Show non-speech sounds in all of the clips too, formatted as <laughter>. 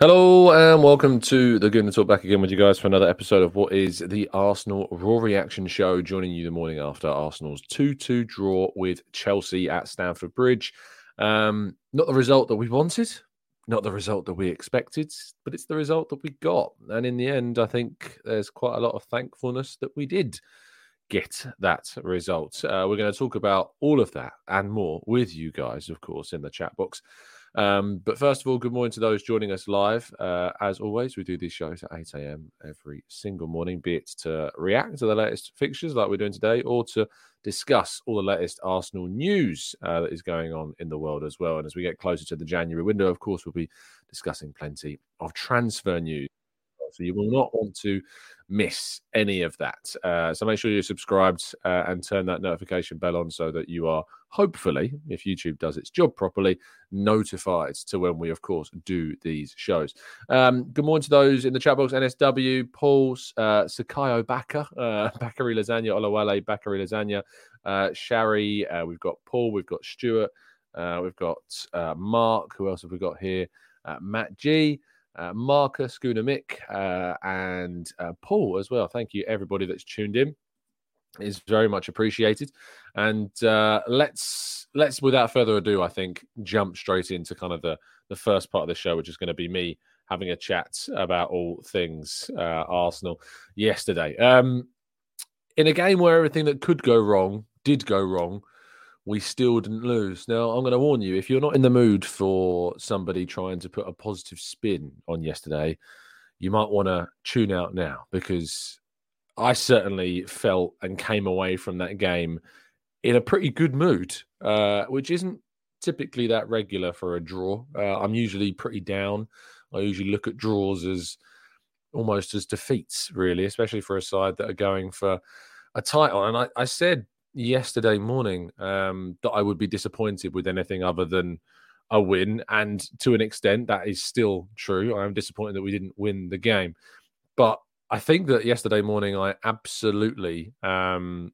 Hello and welcome to the Gooner Talk back again with you guys for another episode of what is the Arsenal Raw Reaction Show. Joining you the morning after Arsenal's 2 2 draw with Chelsea at Stamford Bridge. Um, not the result that we wanted, not the result that we expected, but it's the result that we got. And in the end, I think there's quite a lot of thankfulness that we did get that result. Uh, we're going to talk about all of that and more with you guys, of course, in the chat box. Um, but first of all, good morning to those joining us live. Uh, as always, we do these shows at 8 a.m. every single morning, be it to react to the latest fixtures like we're doing today or to discuss all the latest Arsenal news uh, that is going on in the world as well. And as we get closer to the January window, of course, we'll be discussing plenty of transfer news. So you will not want to miss any of that. Uh, so make sure you're subscribed uh, and turn that notification bell on so that you are hopefully, if YouTube does its job properly, notified to when we, of course, do these shows. Um, good morning to those in the chat box. NSW, Paul, uh, Sakayo Baka, uh, <laughs> Bakary Lasagna, Olawale, Bakary Lasagna, uh, Shari. Uh, we've got Paul. We've got Stuart. Uh, we've got uh, Mark. Who else have we got here? Matt G. Uh, Marcus, Guna Mick, uh, and uh, Paul as well. Thank you, everybody that's tuned in. Is very much appreciated. And uh, let's let's without further ado, I think jump straight into kind of the the first part of the show, which is going to be me having a chat about all things uh, Arsenal yesterday. Um, in a game where everything that could go wrong did go wrong, we still didn't lose. Now, I'm going to warn you if you're not in the mood for somebody trying to put a positive spin on yesterday, you might want to tune out now because I certainly felt and came away from that game in a pretty good mood, uh, which isn't typically that regular for a draw. Uh, I'm usually pretty down. I usually look at draws as almost as defeats, really, especially for a side that are going for a title. And I, I said yesterday morning um, that I would be disappointed with anything other than a win. And to an extent, that is still true. I am disappointed that we didn't win the game. But I think that yesterday morning, I absolutely um,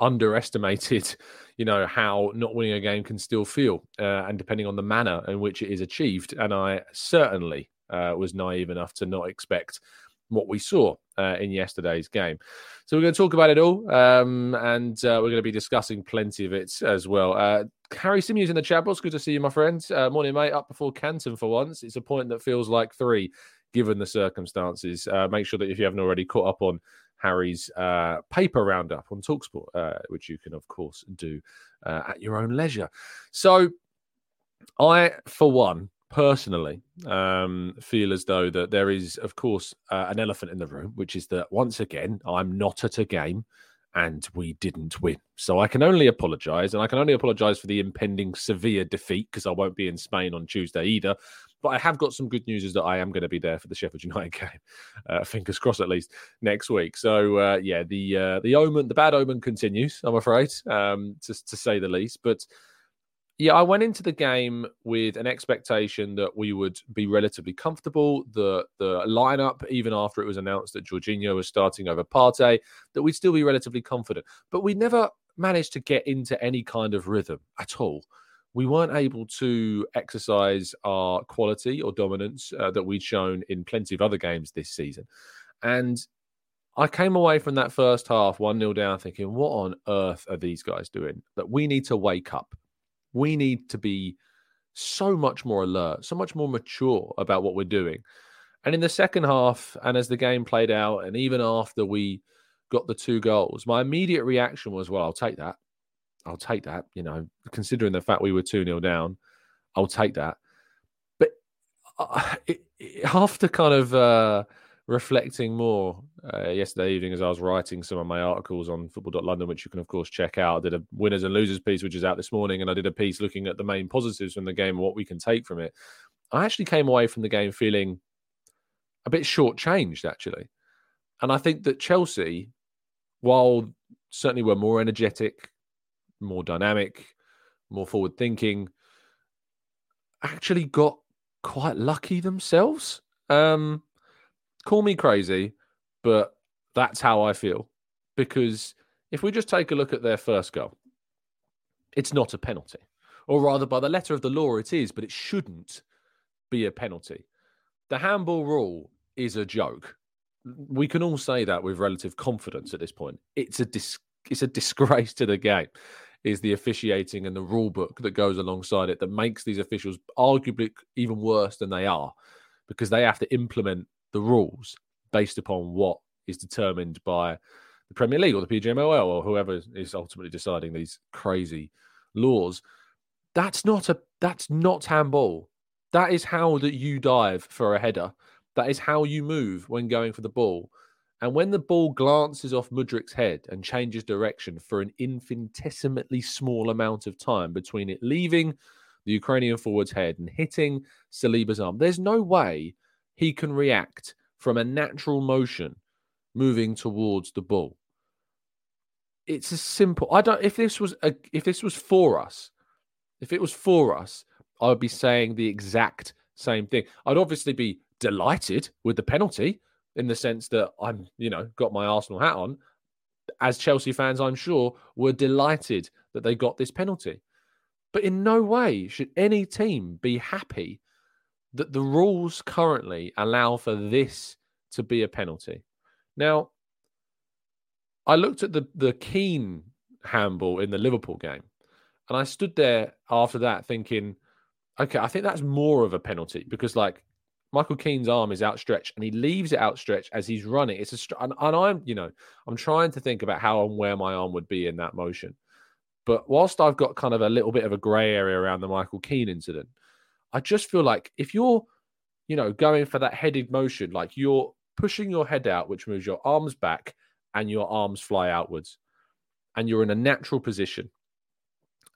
underestimated, <laughs> you know, how not winning a game can still feel, uh, and depending on the manner in which it is achieved. And I certainly uh, was naive enough to not expect what we saw uh, in yesterday's game. So we're going to talk about it all, um, and uh, we're going to be discussing plenty of it as well. Uh, Harry Symeou's in the chat box. Good to see you, my friend. Uh, morning, mate. Up before Canton for once. It's a point that feels like three, given the circumstances. Uh, make sure that if you haven't already caught up on Harry's uh, paper roundup on Talksport, which you can, of course, do at your own leisure. So, I, for one, personally um, feel as though that there is, of course, uh, an elephant in the room, which is that once again, I'm not at a game and we didn't win. So I can only apologise, and I can only apologise for the impending severe defeat because I won't be in Spain on Tuesday either. But I have got some good news is that I am going to be there for the Sheffield <laughs> United game. Uh, fingers crossed, at least next week. So uh, yeah, the uh, the omen, the bad omen continues. I'm afraid, um, to to say the least. But yeah, I went into the game with an expectation that we would be relatively comfortable. The the lineup, even after it was announced that Jorginho was starting over Partey, that we'd still be relatively confident. But we never managed to get into any kind of rhythm at all. We weren't able to exercise our quality or dominance uh, that we'd shown in plenty of other games this season. And I came away from that first half 1 0 down thinking, what on earth are these guys doing? That we need to wake up we need to be so much more alert, so much more mature about what we're doing. And in the second half, and as the game played out, and even after we got the two goals, my immediate reaction was, well, I'll take that. I'll take that. You know, considering the fact we were 2 0 down, I'll take that. But uh, it, it, after kind of uh, reflecting more uh, yesterday evening as I was writing some of my articles on football.london, which you can, of course, check out. I did a winners and losers piece, which is out this morning, and I did a piece looking at the main positives from the game and what we can take from it. I actually came away from the game feeling a bit shortchanged, actually. And I think that Chelsea, while certainly were more energetic, more dynamic, more forward thinking, actually got quite lucky themselves. Um, Call me crazy, but that's how I feel. Because if we just take a look at their first goal, it's not a penalty. Or rather, by the letter of the law, it is, but it shouldn't be a penalty. The handball rule is a joke. We can all say that with relative confidence at this point. It's a dis- it's a disgrace to the game. Is the officiating and the rule book that goes alongside it that makes these officials arguably even worse than they are because they have to implement the rules based upon what is determined by the Premier League or the PGMOL or whoever is ultimately deciding these crazy laws. That's not a that's not handball. That is how that you dive for a header. That is how you move when going for the ball. And when the ball glances off Mudryk's head and changes direction for an infinitesimally small amount of time between it leaving the Ukrainian forward's head and hitting Saliba's arm, there's no way he can react from a natural motion moving towards the ball. It's a simple. I don't. If this was a, if this was for us, if it was for us, I would be saying the exact same thing. I'd obviously be delighted with the penalty in the sense that I'm, you know, got my Arsenal hat on. As Chelsea fans, I'm sure, were delighted that they got this penalty. But in no way should any team be happy that the rules currently allow for this to be a penalty. Now, I looked at the the Keane handball in the Liverpool game, and I stood there after that thinking, okay, I think that's more of a penalty because like Michael Keane's arm is outstretched and he leaves it outstretched as he's running. It's a and, and I'm you know I'm trying to think about how and where my arm would be in that motion. But whilst I've got kind of a little bit of a grey area around the Michael Keane incident, I just feel like if you're, you know, going for that headed motion, like you're pushing your head out, which moves your arms back and your arms fly outwards, and you're in a natural position.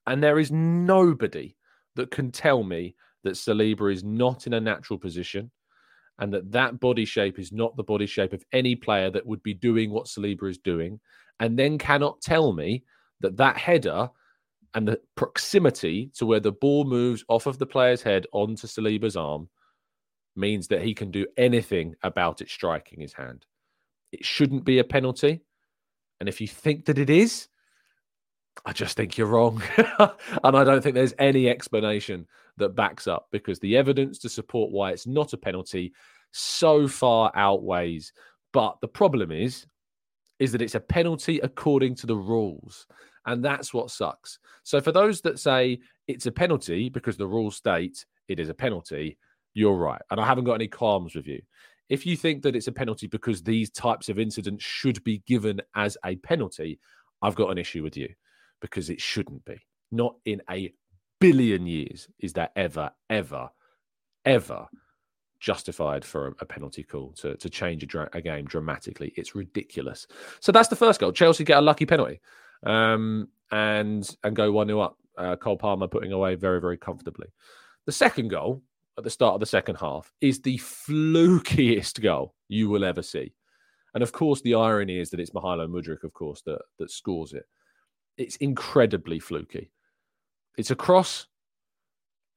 And there is nobody that can tell me that Saliba is not in a natural position and that that body shape is not the body shape of any player that would be doing what Saliba is doing, and then cannot tell me that that header and the proximity to where the ball moves off of the player's head onto Saliba's arm means that he can do anything about it striking his hand. It shouldn't be a penalty. And if you think that it is, I just think you're wrong. <laughs> and I don't think there's any explanation that backs up because the evidence to support why it's not a penalty so far outweighs. But the problem is, is that it's a penalty according to the rules. And that's what sucks. So for those that say it's a penalty because the rules state it is a penalty, you're right. And I haven't got any qualms with you. If you think that it's a penalty because these types of incidents should be given as a penalty, I've got an issue with you because it shouldn't be. Not in a billion years is that ever, ever, ever justified for a, penalty call to, to change a, dra- a game dramatically. It's ridiculous. So that's the first goal. Chelsea get a lucky penalty um, and and go 1 0 up. Uh, Cole Palmer putting away very, very comfortably. The second goal at the start of the second half is the flukiest goal you will ever see. And of course, the irony is that it's Mykhailo Mudryk, of course, that, that scores it. It's incredibly fluky. It's a cross,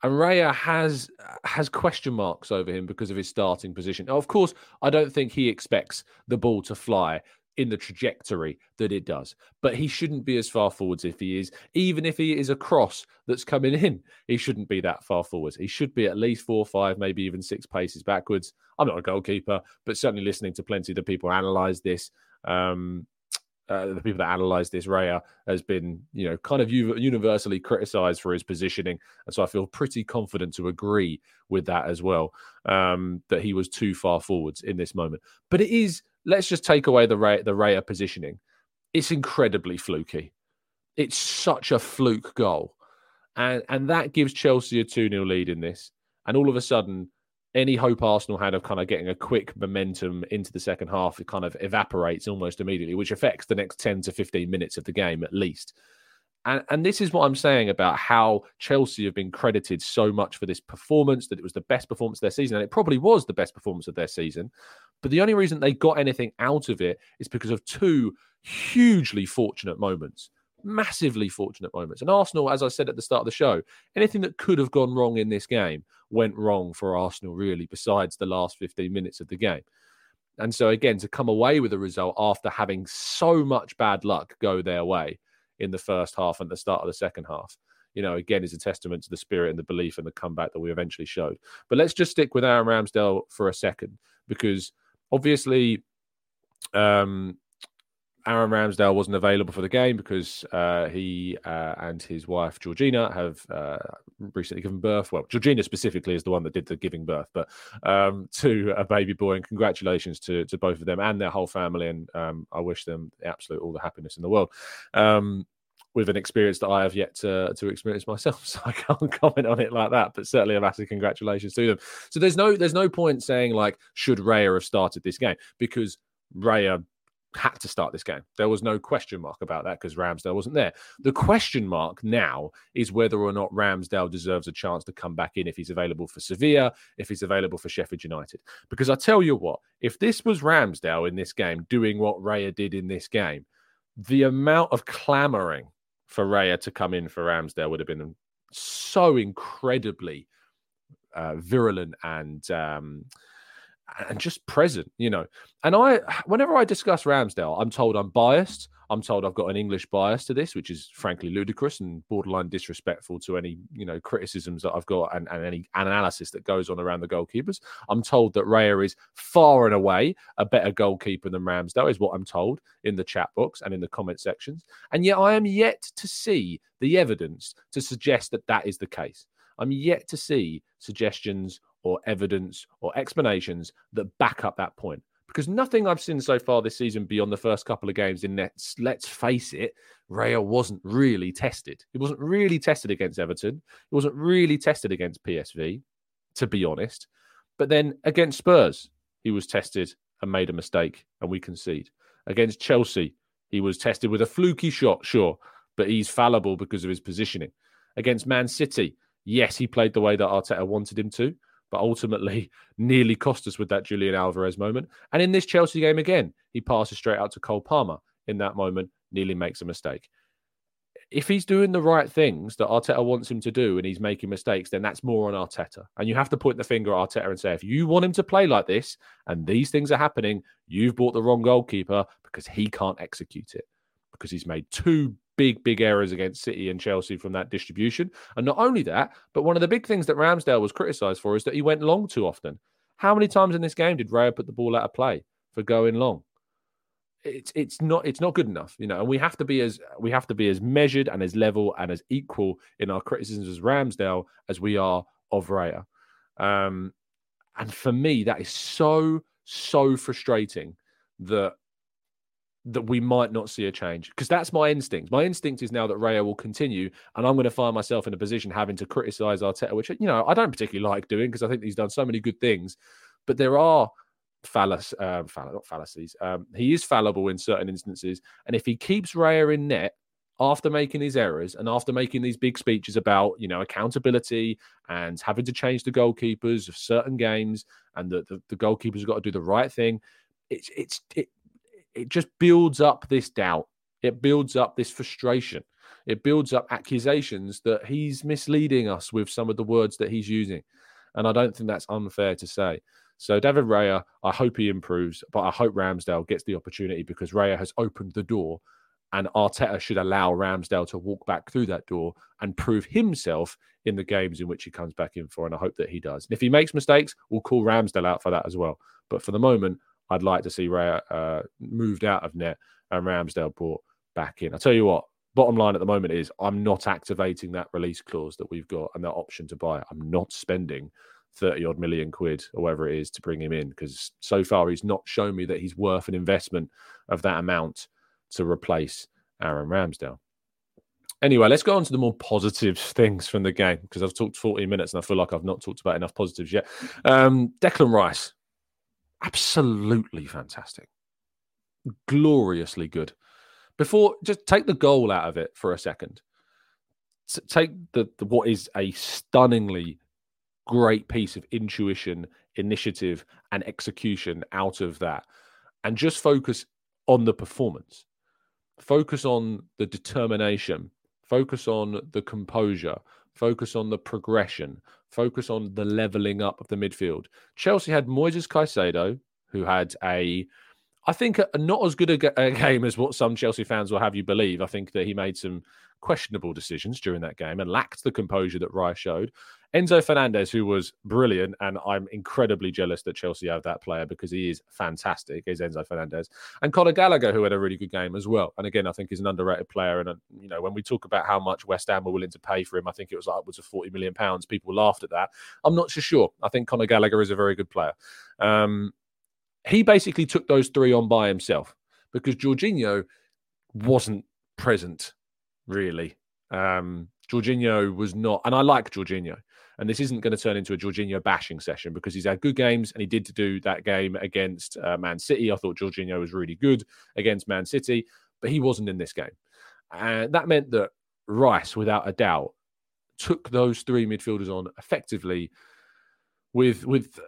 and Raya has has question marks over him because of his starting position. Now, of course, I don't think he expects the ball to fly in the trajectory that it does. But he shouldn't be as far forwards if he is, even if he is a cross that's coming in, he shouldn't be that far forwards. He should be at least four, five, maybe even six paces backwards. I'm not a goalkeeper, but certainly listening to plenty of the people analyze this. Um, uh, the people that analyze this, Raya has been, you know, kind of universally criticized for his positioning, and so I feel pretty confident to agree with that as well. Um, that he was too far forwards in this moment, but it is let's just take away the Ray, the Raya positioning. It's incredibly fluky. It's such a fluke goal. And and that gives Chelsea a 2-0 lead in this. And all of a sudden, any hope Arsenal had of kind of getting a quick momentum into the second half, it kind of evaporates almost immediately, which affects the next 10 to 15 minutes of the game at least. And, and this is what I'm saying about how Chelsea have been credited so much for this performance, that it was the best performance of their season. And it probably was the best performance of their season. But the only reason they got anything out of it is because of two hugely fortunate moments, massively fortunate moments. And Arsenal, as I said at the start of the show, anything that could have gone wrong in this game went wrong for Arsenal, really, besides the last 15 minutes of the game. And so, again, to come away with a result after having so much bad luck go their way in the first half and the start of the second half, you know, again, is a testament to the spirit and the belief and the comeback that we eventually showed. But let's just stick with Aaron Ramsdale for a second because obviously, um, Aaron Ramsdale wasn't available for the game because uh, he uh, and his wife Georgina have uh, recently given birth. Well, Georgina specifically is the one that did the giving birth, but um, to a baby boy. And congratulations to to both of them and their whole family. And um, I wish them the absolute all the happiness in the world. Um, with an experience that I have yet to, to experience myself, <laughs> so I can't comment on it like that. But certainly, a massive congratulations to them. So there's no there's no point saying like should Raya have started this game because Raya had to start this game. There was no question mark about that because Ramsdale wasn't there. The question mark now is whether or not Ramsdale deserves a chance to come back in if he's available for Sevilla, if he's available for Sheffield United. Because I tell you what, if this was Ramsdale in this game doing what Raya did in this game, the amount of clamoring for Raya to come in for Ramsdale would have been so incredibly uh, virulent and um, and just present, you know. And I, whenever I discuss Ramsdale, I'm told I'm biased. I'm told I've got an English bias to this, which is frankly ludicrous and borderline disrespectful to any, you know, criticisms that I've got and, and any analysis that goes on around the goalkeepers. I'm told that Raya is far and away a better goalkeeper than Ramsdale, is what I'm told in the chat box and in the comment sections. And yet I am yet to see the evidence to suggest that that is the case. I'm yet to see suggestions or evidence or explanations that back up that point. Because nothing I've seen so far this season beyond the first couple of games in nets, let's face it, Raya wasn't really tested. He wasn't really tested against Everton. He wasn't really tested against PSV, to be honest. But then against Spurs, he was tested and made a mistake, and we concede. Against Chelsea, he was tested with a fluky shot, sure, but he's fallible because of his positioning. Against Man City, yes, he played the way that Arteta wanted him to, but ultimately <laughs> nearly cost us with that Julian Alvarez moment. And in this Chelsea game again, he passes straight out to Cole Palmer in that moment, nearly makes a mistake. If he's doing the right things that Arteta wants him to do and he's making mistakes, then that's more on Arteta. And you have to point the finger at Arteta and say, if you want him to play like this and these things are happening, you've bought the wrong goalkeeper because he can't execute it. Because he's made two big, big errors against City and Chelsea from that distribution. And not only that, but one of the big things that Ramsdale was criticised for is that he went long too often. How many times in this game did Raya put the ball out of play for going long? It's it's not it's not good enough, you know. And we have to be as we have to be as measured and as level and as equal in our criticisms as Ramsdale as we are of Raya. Um, and for me, that is so so frustrating that that we might not see a change because that's my instinct. My instinct is now that Raya will continue, and I'm going to find myself in a position having to criticize Arteta, which you know I don't particularly like doing because I think he's done so many good things, but there are fallac- uh, fall- not fallacies. Um, he is fallible in certain instances, and if he keeps Raya in net, after making these errors and after making these big speeches about you know accountability and having to change the goalkeepers of certain games and that the, the goalkeepers have got to do the right thing it's it's it, it just builds up this doubt it builds up this frustration it builds up accusations that he's misleading us with some of the words that he's using and i don't think that's unfair to say so David Raya, I hope he improves, but I hope Ramsdale gets the opportunity because Raya has opened the door and Arteta should allow Ramsdale to walk back through that door and prove himself in the games in which he comes back in for. And I hope that he does. And if he makes mistakes, we'll call Ramsdale out for that as well. But for the moment, I'd like to see Raya uh, moved out of net and Ramsdale brought back in. I tell you what, bottom line at the moment is I'm not activating that release clause that we've got and that option to buy. I'm not spending 30 odd million quid or whatever it is to bring him in because so far he's not shown me that he's worth an investment of that amount to replace Aaron Ramsdale. Anyway, let's go on to the more positive <laughs> things from the game because I've talked 40 minutes and I feel like I've not talked about enough positives yet. Um, Declan Rice, absolutely fantastic, gloriously good. Before, just take the goal out of it for a second. Take the, the what is a stunningly great piece of intuition, initiative, and execution out of that, and just focus on the performance. Focus on the determination, focus on the composure, focus on the progression, focus on the leveling up of the midfield. Chelsea had Moises Caicedo, who had a, I think, a, not as good a, a, game as what some Chelsea fans will have you believe. I think that he made some questionable decisions during that game and lacked the composure that Rice showed. Enzo Fernandez, who was brilliant, and I'm incredibly jealous that Chelsea have that player because he is fantastic, is Enzo Fernandez. And Conor Gallagher, who had a really good game as well. And again, I think he's an underrated player. And, uh, you know, when we talk about how much West Ham were willing to pay for him, I think it was upwards of 40 million pounds. People laughed at that. I'm not so sure. I think Conor Gallagher is a very good player. Um, he basically took those three on by himself because Jorginho wasn't present, really. Um, Jorginho was not, and I like Jorginho. And this isn't going to turn into a Jorginho bashing session because he's had good games and he did do that game against uh, Man City. I thought Jorginho was really good against Man City, but he wasn't in this game. And that meant that Rice, without a doubt, took those three midfielders on effectively with with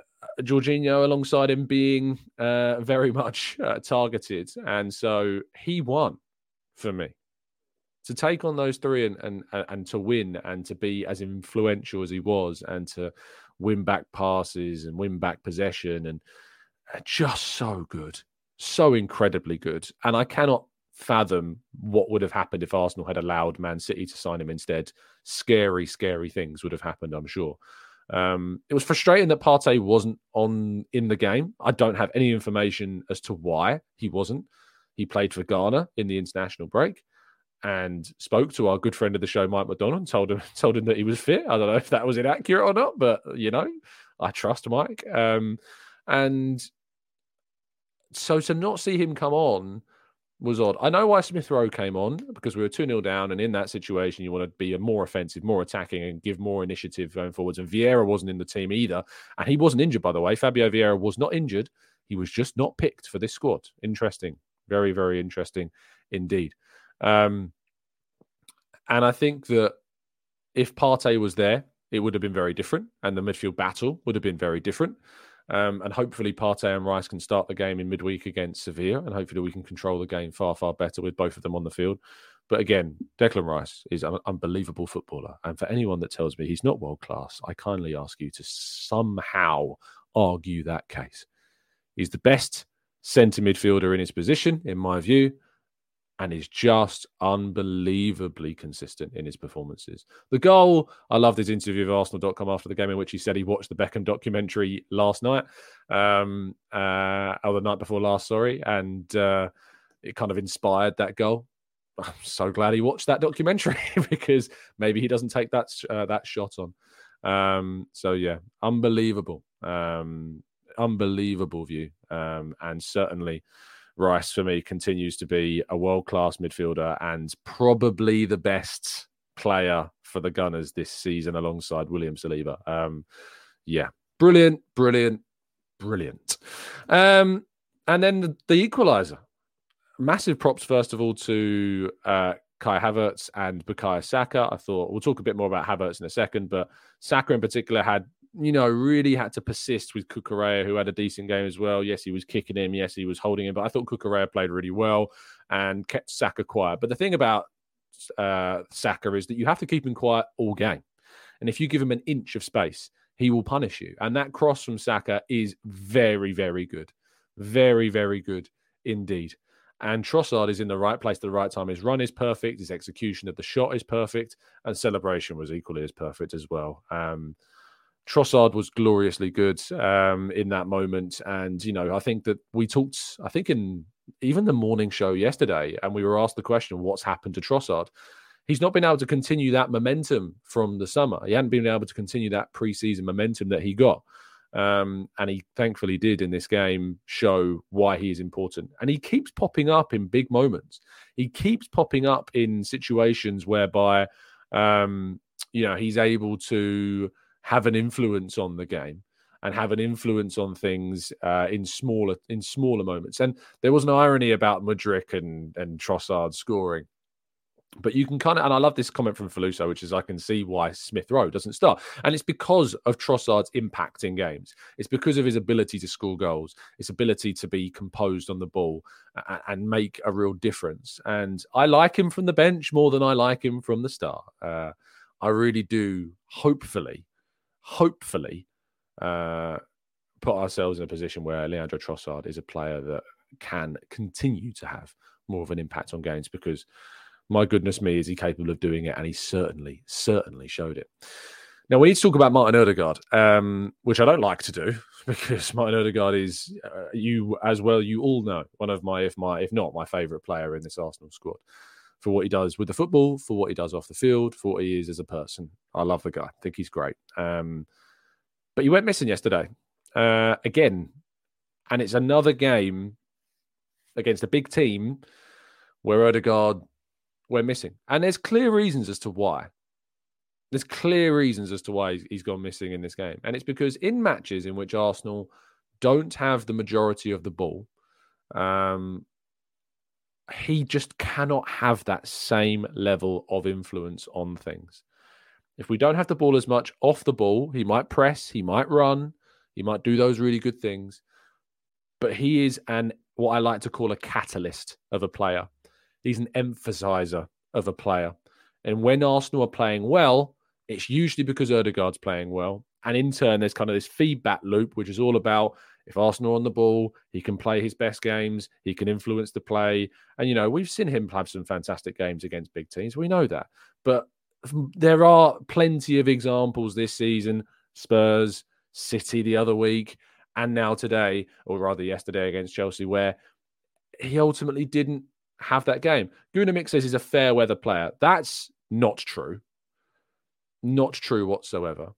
Jorginho alongside him being uh, very <laughs> much uh, targeted. And so he won for me to take on those three and, and and to win and to be as influential as he was and to win back passes and win back possession and just so good, so incredibly good. And I cannot fathom what would have happened if Arsenal had allowed Man City to sign him instead. Scary, scary things would have happened, I'm sure. Um, it was frustrating that Partey wasn't on in the game. I don't have any information as to why he wasn't. He played for Ghana in the international break and spoke to our good friend of the show, Mike McDonald, told him <laughs> told him that he was fit. I don't know if that was inaccurate or not, but you know, I trust Mike. Um, and so to not see him come on was odd. I know why Smith Rowe came on because we were 2 0 down, and in that situation, you want to be a more offensive, more attacking, and give more initiative going forwards. And Vieira wasn't in the team either. And he wasn't injured, by the way. Fabio Vieira was not injured. He was just not picked for this squad. Interesting. Very, very interesting indeed. Um, and I think that if Partey was there, it would have been very different, and the midfield battle would have been very different. Um, and hopefully, Partey and Rice can start the game in midweek against Sevilla, and hopefully, we can control the game far, far better with both of them on the field. But again, Declan Rice is an unbelievable footballer. And for anyone that tells me he's not world class, I kindly ask you to somehow argue that case. He's the best centre midfielder in his position, in my view and is just unbelievably consistent in his performances. The goal, I loved his interview with Arsenal.com after the game in which he said he watched the Beckham documentary last night, um, uh, or the night before last, sorry, and uh, it kind of inspired that goal. I'm so glad he watched that documentary <laughs> because maybe he doesn't take that uh, that shot on. Um, so yeah, unbelievable, um, unbelievable view, um, and certainly Rice for me continues to be a world class midfielder and probably the best player for the Gunners this season alongside William Saliba. Um, yeah, brilliant, brilliant, brilliant. Um, and then the, the equaliser. Massive props, first of all, to uh, Kai Havertz and Bukayo Saka. I thought we'll talk a bit more about Havertz in a second, but Saka in particular had, you know, really had to persist with Cucurella, who had a decent game as well. Yes, he was kicking him. Yes, he was holding him, but I thought Cucurella played really well and kept Saka quiet. But the thing about uh, Saka is that you have to keep him quiet all game. And if you give him an inch of space, he will punish you. And that cross from Saka is very, very good. Very, very good indeed. And Trossard is in the right place at the right time. His run is perfect. His execution of the shot is perfect. And celebration was equally as perfect as well. Um, Trossard was gloriously good um, in that moment. And, you know, I think that we talked, I think in even the morning show yesterday, and we were asked the question, what's happened to Trossard? He's not been able to continue that momentum from the summer. He hadn't been able to continue that preseason momentum that he got. Um, and he thankfully did in this game show why he is important. And he keeps popping up in big moments. He keeps popping up in situations whereby, um, you know, he's able to have an influence on the game and have an influence on things uh, in smaller in smaller moments. And there was an irony about Mudryk and and Trossard scoring but you can kind of, and I love this comment from Faluso, which is I can see why Smith Rowe doesn't start. And it's because of Trossard's impact in games. It's because of his ability to score goals, his ability to be composed on the ball and, and make a real difference. And I like him from the bench more than I like him from the start. Uh, I really do, hopefully, hopefully, uh, put ourselves in a position where Leandro Trossard is a player that can continue to have more of an impact on games because my goodness me, is he capable of doing it? And he certainly, certainly showed it. Now we need to talk about Martin Odegaard, um, which I don't like to do <laughs> because Martin Odegaard is, uh, you as well, you all know, one of my, if my, if not my favourite player in this Arsenal squad for what he does with the football, for what he does off the field, for what he is as a person. I love the guy. I think he's great. Um, but he went missing yesterday uh, again, and it's another game against a big team where Odegaard we're missing. And there's clear reasons as to why. There's clear reasons as to why he's gone missing in this game. And it's because in matches in which Arsenal don't have the majority of the ball, um, he just cannot have that same level of influence on things. If we don't have the ball as much off the ball, he might press, he might run, he might do those really good things. But he is an what I like to call a catalyst of a player he's an emphasizer of a player. And when Arsenal are playing well, it's usually because Odegaard's playing well. And in turn, there's kind of this feedback loop, which is all about if Arsenal on the ball, he can play his best games, he can influence the play. And, you know, we've seen him have some fantastic games against big teams. We know that. But there are plenty of examples this season Spurs, City the other week, and now today, or rather yesterday against Chelsea, where he ultimately didn't have that game. Gunamik says he's a fair weather player. That's not true. Not true whatsoever.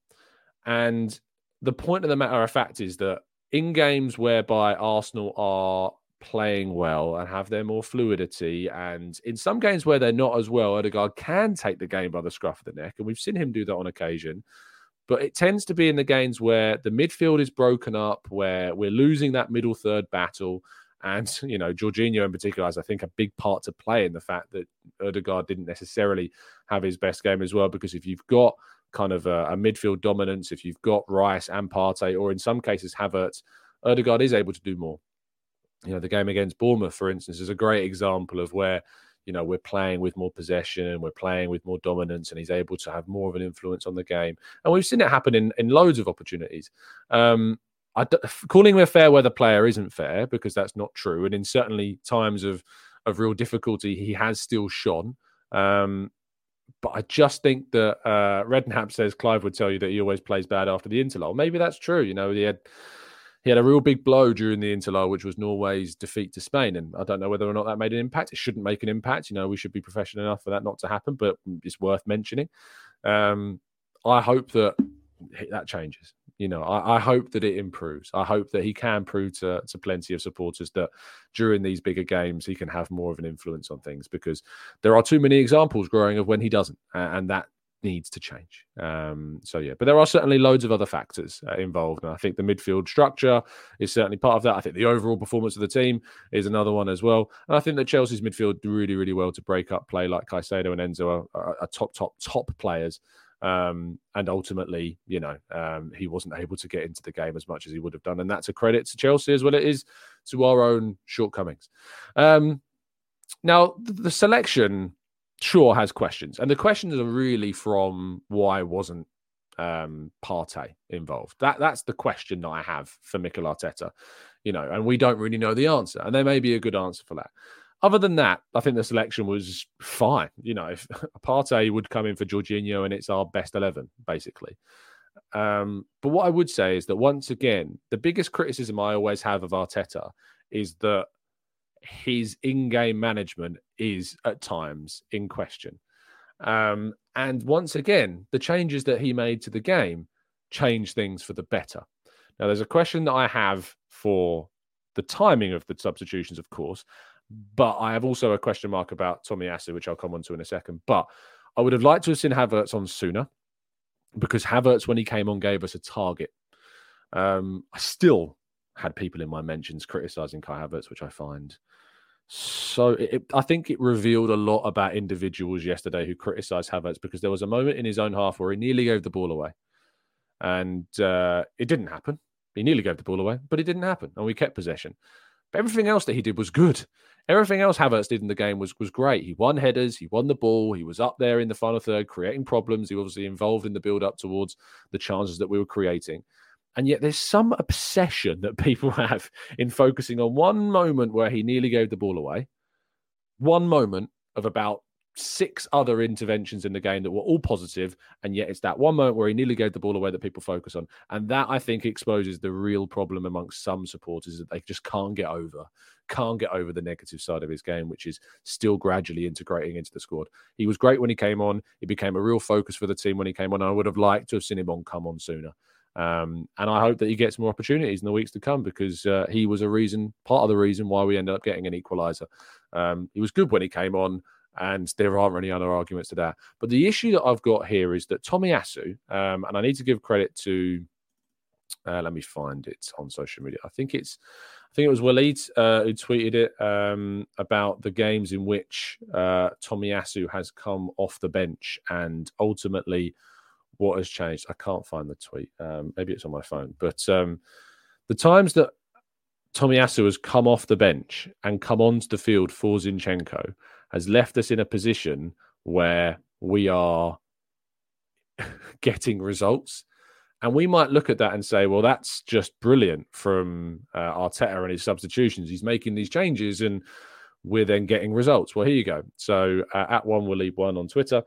And the point of the matter of fact is that in games whereby Arsenal are playing well and have their more fluidity, and in some games where they're not as well, Odegaard can take the game by the scruff of the neck. And we've seen him do that on occasion. But it tends to be in the games where the midfield is broken up, where we're losing that middle third battle, and, <laughs> you know, Jorginho in particular has, I think, a big part to play in the fact that Odegaard didn't necessarily have his best game as well. Because if you've got kind of a, a midfield dominance, if you've got Rice and Partey, or in some cases Havertz, Odegaard is able to do more. You know, the game against Bournemouth, for instance, is a great example of where, you know, we're playing with more possession, and we're playing with more dominance, and he's able to have more of an influence on the game. And we've seen it happen in, in loads of opportunities. Um, calling him a fair weather player isn't fair because that's not true. And in certainly times of of real difficulty, he has still shone. Um, but I just think that uh, Redknapp says Clive would tell you that he always plays bad after the interlull. Maybe that's true. You know, he had he had a real big blow during the interlull, which was Norway's defeat to Spain. And I don't know whether or not that made an impact. It shouldn't make an impact. You know, we should be professional enough for that not to happen, but it's worth mentioning. Um, I hope that that changes you know, I, I, hope that it improves. I hope that he can prove to, to plenty of supporters that during these bigger games he can have more of an influence on things because there are too many examples growing of when he doesn't, and that needs to change. Um, so yeah, but there are certainly loads of other factors uh, involved, and I think the midfield structure is certainly part of that. I think the overall performance of the team is another one as well, and I think that Chelsea's midfield do really, really well to break up play. Like Caicedo and Enzo are, are, are top, top, top players. Um, and ultimately, you know, um, he wasn't able to get into the game as much as he would have done, and that's a credit to Chelsea as well. It is to our own shortcomings. Um, now, the selection sure has questions, and the questions are really from why wasn't um, Partey involved? That that's the question that I have for Mikel Arteta. You know, and we don't really know the answer, and there may be a good answer for that. Other than that, I think the selection was fine. You know, if <laughs> Partey would come in for Jorginho, and it's our best eleven basically. Um, but what I would say is that once again, the biggest criticism I always have of Arteta is that his in-game management is at times in question. Um, and once again, the changes that he made to the game change things for the better. Now, there's a question that I have for the timing of the substitutions, of course, but I have also a question mark about Tomiyasu, which I'll come on to in a second. But I would have liked to have seen Havertz on sooner because Havertz, when he came on, gave us a target. Um, I still had people in my mentions criticizing Kai Havertz, which I find so. It, I think it revealed a lot about individuals yesterday who criticized Havertz because there was a moment in his own half where he nearly gave the ball away, and uh, it didn't happen. He nearly gave the ball away, but it didn't happen, and we kept possession. But everything else that he did was good. Everything else Havertz did in the game was was great. He won headers, he won the ball, he was up there in the final third, creating problems. He was obviously involved in the build up towards the chances that we were creating. And yet there's some obsession that <laughs> people have in focusing on one moment where he nearly gave the ball away, one moment of about six other interventions in the game that were all positive, and yet it's that one moment where he nearly gave the ball away that people focus on, and that I think exposes the real problem amongst some supporters that they just can't get over, can't get over the negative side of his game, which is still gradually integrating into the squad. He was great when he came on; he became a real focus for the team when he came on. I would have liked to have seen him on come on sooner. Um, and I hope that he gets more opportunities in the weeks to come because uh, he was a reason, part of the reason why we ended up getting an equaliser. Um, he was good when he came on and there aren't any other arguments to that. But the issue that I've got here is that Tomiyasu, um, and I need to give credit to, uh, let me find it on social media. I think it's, I think it was Waleed uh, who tweeted it um, about the games in which uh, Tomiyasu has come off the bench and ultimately what has changed. I can't find the tweet. Um, maybe it's on my phone, but um, the times that Tomiyasu has come off the bench and come onto the field for Zinchenko has left us in a position where we are <laughs> getting results. And we might look at that and say, well, that's just brilliant from uh, Arteta and his substitutions. He's making these changes and we're then getting results. Well, here you go. So uh, at one, we'll leave one on Twitter.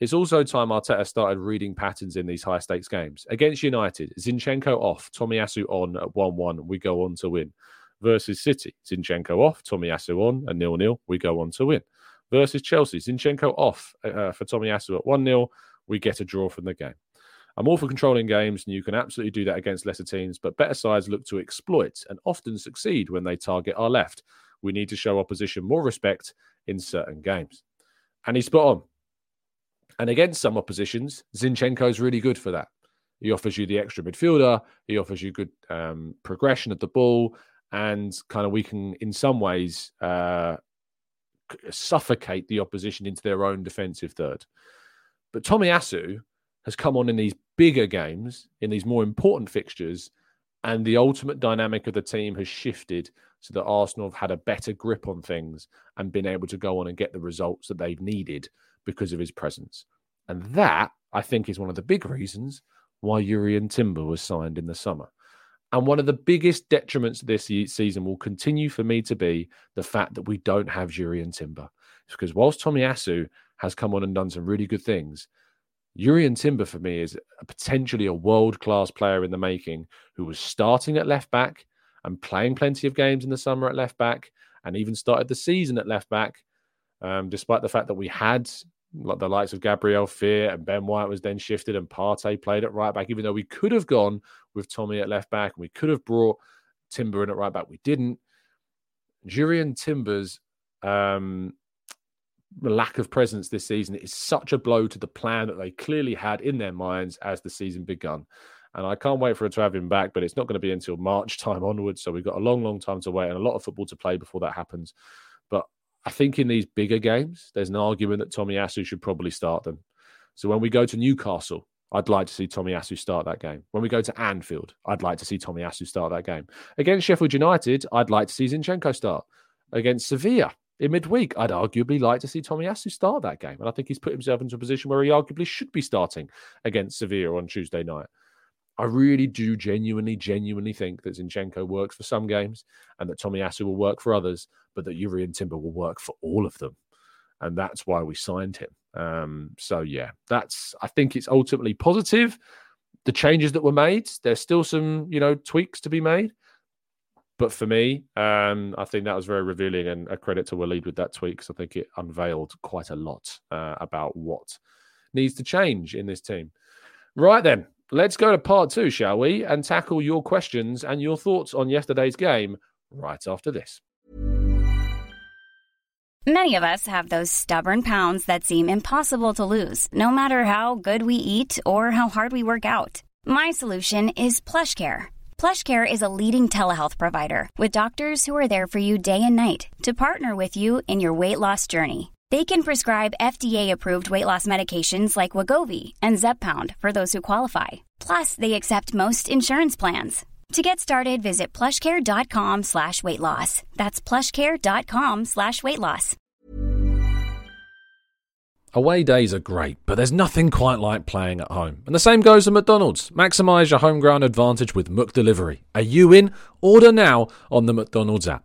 It's also time Arteta started reading patterns in these high stakes games. Against United, Zinchenko off, Tomiyasu on at 1 1, we go on to win. Versus City, Zinchenko off, Tomiyasu on, and nil nil, we go on to win. Versus Chelsea, Zinchenko off uh, for Tomiyasu at 1 0, we get a draw from the game. I'm all for controlling games, and you can absolutely do that against lesser teams, but better sides look to exploit and often succeed when they target our left. We need to show opposition more respect in certain games. And he's spot on. And against some oppositions, Zinchenko is really good for that. He offers you the extra midfielder. He offers you good um, progression of the ball, and kind of we can, in some ways, uh, suffocate the opposition into their own defensive third. But Tomiyasu has come on in these bigger games, in these more important fixtures, and the ultimate dynamic of the team has shifted so that Arsenal have had a better grip on things and been able to go on and get the results that they've needed because of his presence. And that, I think, is one of the big reasons why Jurrien Timber was signed in the summer. And one of the biggest detriments this season will continue for me to be the fact that we don't have Jurrien Timber. It's because whilst Tomiyasu has come on and done some really good things, Jurrien Timber for me is a potentially a world class player in the making who was starting at left back and playing plenty of games in the summer at left back and even started the season at left back, um, despite the fact that we had like the likes of Gabriel Fear and Ben White was then shifted and Partey played at right back, even though we could have gone with Tommy at left back and we could have brought Timber in at right back. We didn't. Jurrien Timber's um, lack of presence this season is such a blow to the plan that they clearly had in their minds as the season begun. And I can't wait for it to have him back, but it's not going to be until March <laughs> time onwards. So we've got a long, long time to wait and a lot of football to play before that happens. I think in these bigger games, there's an argument that Tomiyasu should probably start them. So when we go to Newcastle, I'd like to see Tomiyasu start that game. When we go to Anfield, I'd like to see Tomiyasu start that game. Against Sheffield United, I'd like to see Zinchenko start. Against Sevilla in midweek, I'd arguably like to see Tomiyasu start that game. And I think he's put himself into a position where he arguably should be starting against Sevilla on Tuesday night. I really do genuinely, genuinely think that Zinchenko works for some games and that Tomiyasu will work for others, but that Jurrien Timber will work for all of them. And that's why we signed him. Um, so yeah, that's I think it's ultimately positive. The changes that were made, there's still some, you know, tweaks to be made. But for me, um, I think that was very revealing and a credit to Waleed with that tweak because I think it unveiled quite a lot uh, about what needs to change in this team. Right then, Let's go to part two, shall we? And tackle your questions and your thoughts on yesterday's game right after this. Many of us have those stubborn pounds that seem impossible to lose, no matter how good we eat or how hard we work out. My solution is PlushCare. PlushCare is a leading telehealth provider with doctors who are there for you day and night to partner with you in your weight loss journey. They can prescribe FDA-approved weight loss medications like Wegovy and Zepbound for those who qualify. Plus, they accept most insurance plans. To get started, visit plushcare.com slash weight loss. That's plushcare.com slash weight loss. Away days are great, but there's nothing quite like playing at home. And the same goes for McDonald's. Maximise your home ground advantage with McDelivery. Are you in? Order now on the McDonald's app.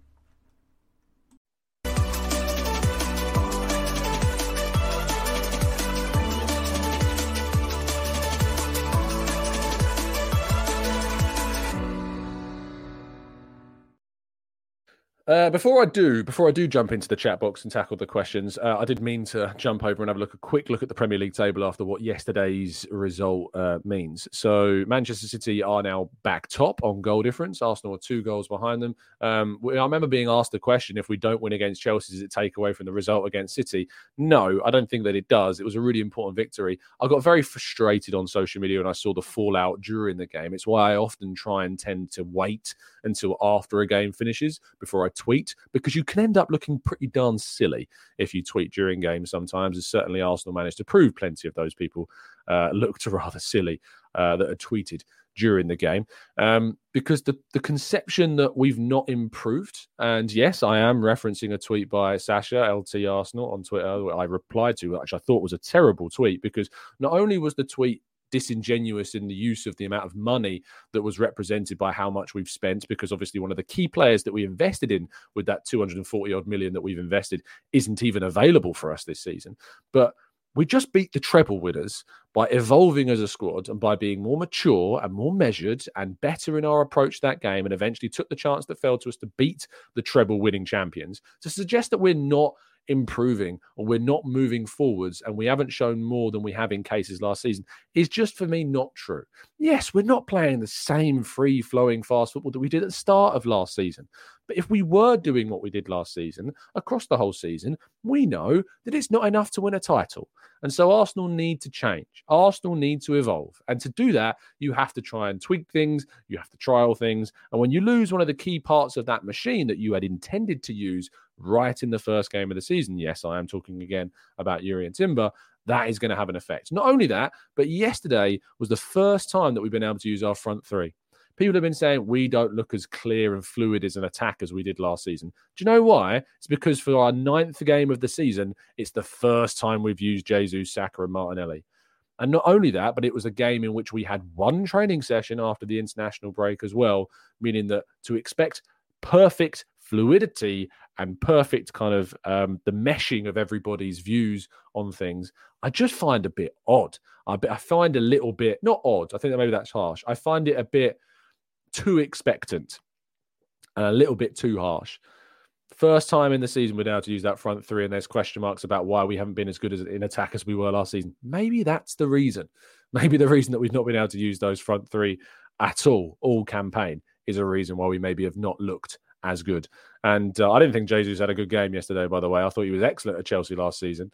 Uh, before I do, before I do jump into the chat box and tackle the questions, uh, I did mean to jump over and have a look, a quick look at the Premier League table after what yesterday's result uh, means. So Manchester City are now back top on goal difference. Arsenal are two goals behind them. Um, I remember being asked the question: if we don't win against Chelsea, does it take away from the result against City? No, I don't think that it does. It was a really important victory. I got very frustrated on social media when I saw the fallout during the game. It's why I often try and tend to wait until after a game finishes before I tweet because you can end up looking pretty darn silly if you tweet during games sometimes. As certainly Arsenal managed to prove plenty of those people uh, <laughs> looked rather silly uh, that had tweeted during the game um, because the, the conception that we've not improved, and yes, I am referencing a tweet by Sasha LT Arsenal on Twitter, I replied to, which I thought was a terrible tweet because not only was the tweet disingenuous in the use of the amount of money that was represented by how much we've spent because obviously one of the key players that we invested in with that 240 odd million that we've invested isn't even available for us this season. But we just beat the treble winners by evolving as a squad and by being more mature and more measured and better in our approach to that game and eventually took the chance that fell to us to beat the treble winning champions to suggest that we're not improving or we're not moving forwards and we haven't shown more than we have in cases last season is just for me not true. Yes, we're not playing the same free flowing fast football that we did at the start of last season. But if we were doing what we did last season across the whole season, we know that it's not enough to win a title. And so Arsenal need to change. Arsenal need to evolve. And to do that, you have to try and tweak things, you have to trial things. And when you lose one of the key parts of that machine that you had intended to use right in the first game of the season. Yes, I am talking again about Jurrien Timber. That is going to have an effect. Not only that, but yesterday was the first time that we've been able to use our front three. People have been saying we don't look as clear and fluid as an attack as we did last season. Do you know why? It's because for our ninth game of the season, it's the first time we've used Jesus, Saka, and Martinelli. And not only that, but it was a game in which we had one training session after the international break as well, meaning that to expect perfect fluidity and perfect kind of um, the meshing of everybody's views on things, I just find a bit odd. I, I find a little bit not odd. I think that maybe that's harsh. I find it a bit too expectant and a little bit too harsh. First time in the season we're able to use that front three, and there's question marks about why we haven't been as good as in attack as we were last season. Maybe that's the reason. <laughs> Maybe the reason that we've not been able to use those front three at all, all campaign, is a reason why we maybe have not looked as good. And uh, I didn't think Jesus had a good game yesterday, by the way. I thought he was excellent at Chelsea last season.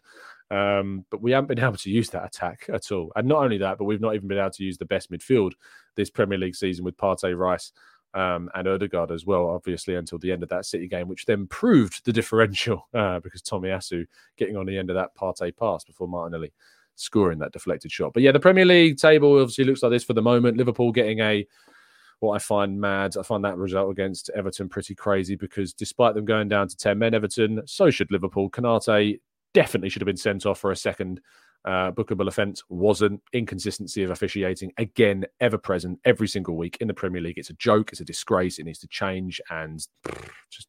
Um, but we haven't been able to use that attack at all. And not only that, but we've not even been able to use the best midfield this Premier League season with Partey Rice um, and Odegaard as well, obviously, until the end of that City game, which then proved the differential <laughs> uh, because Tomiyasu getting on the end of that Partey pass before Martinelli scoring that deflected shot. But yeah, the Premier League table obviously looks like this for the moment. Liverpool getting a what I find mad. I find that result against Everton pretty crazy because despite them going down to 10 men, Everton, so should Liverpool. Konaté definitely should have been sent off for a second uh, bookable offence wasn't. Inconsistency of officiating, again, ever present every single week in the Premier League. It's a joke. It's a disgrace. It needs to change and <sniffs> just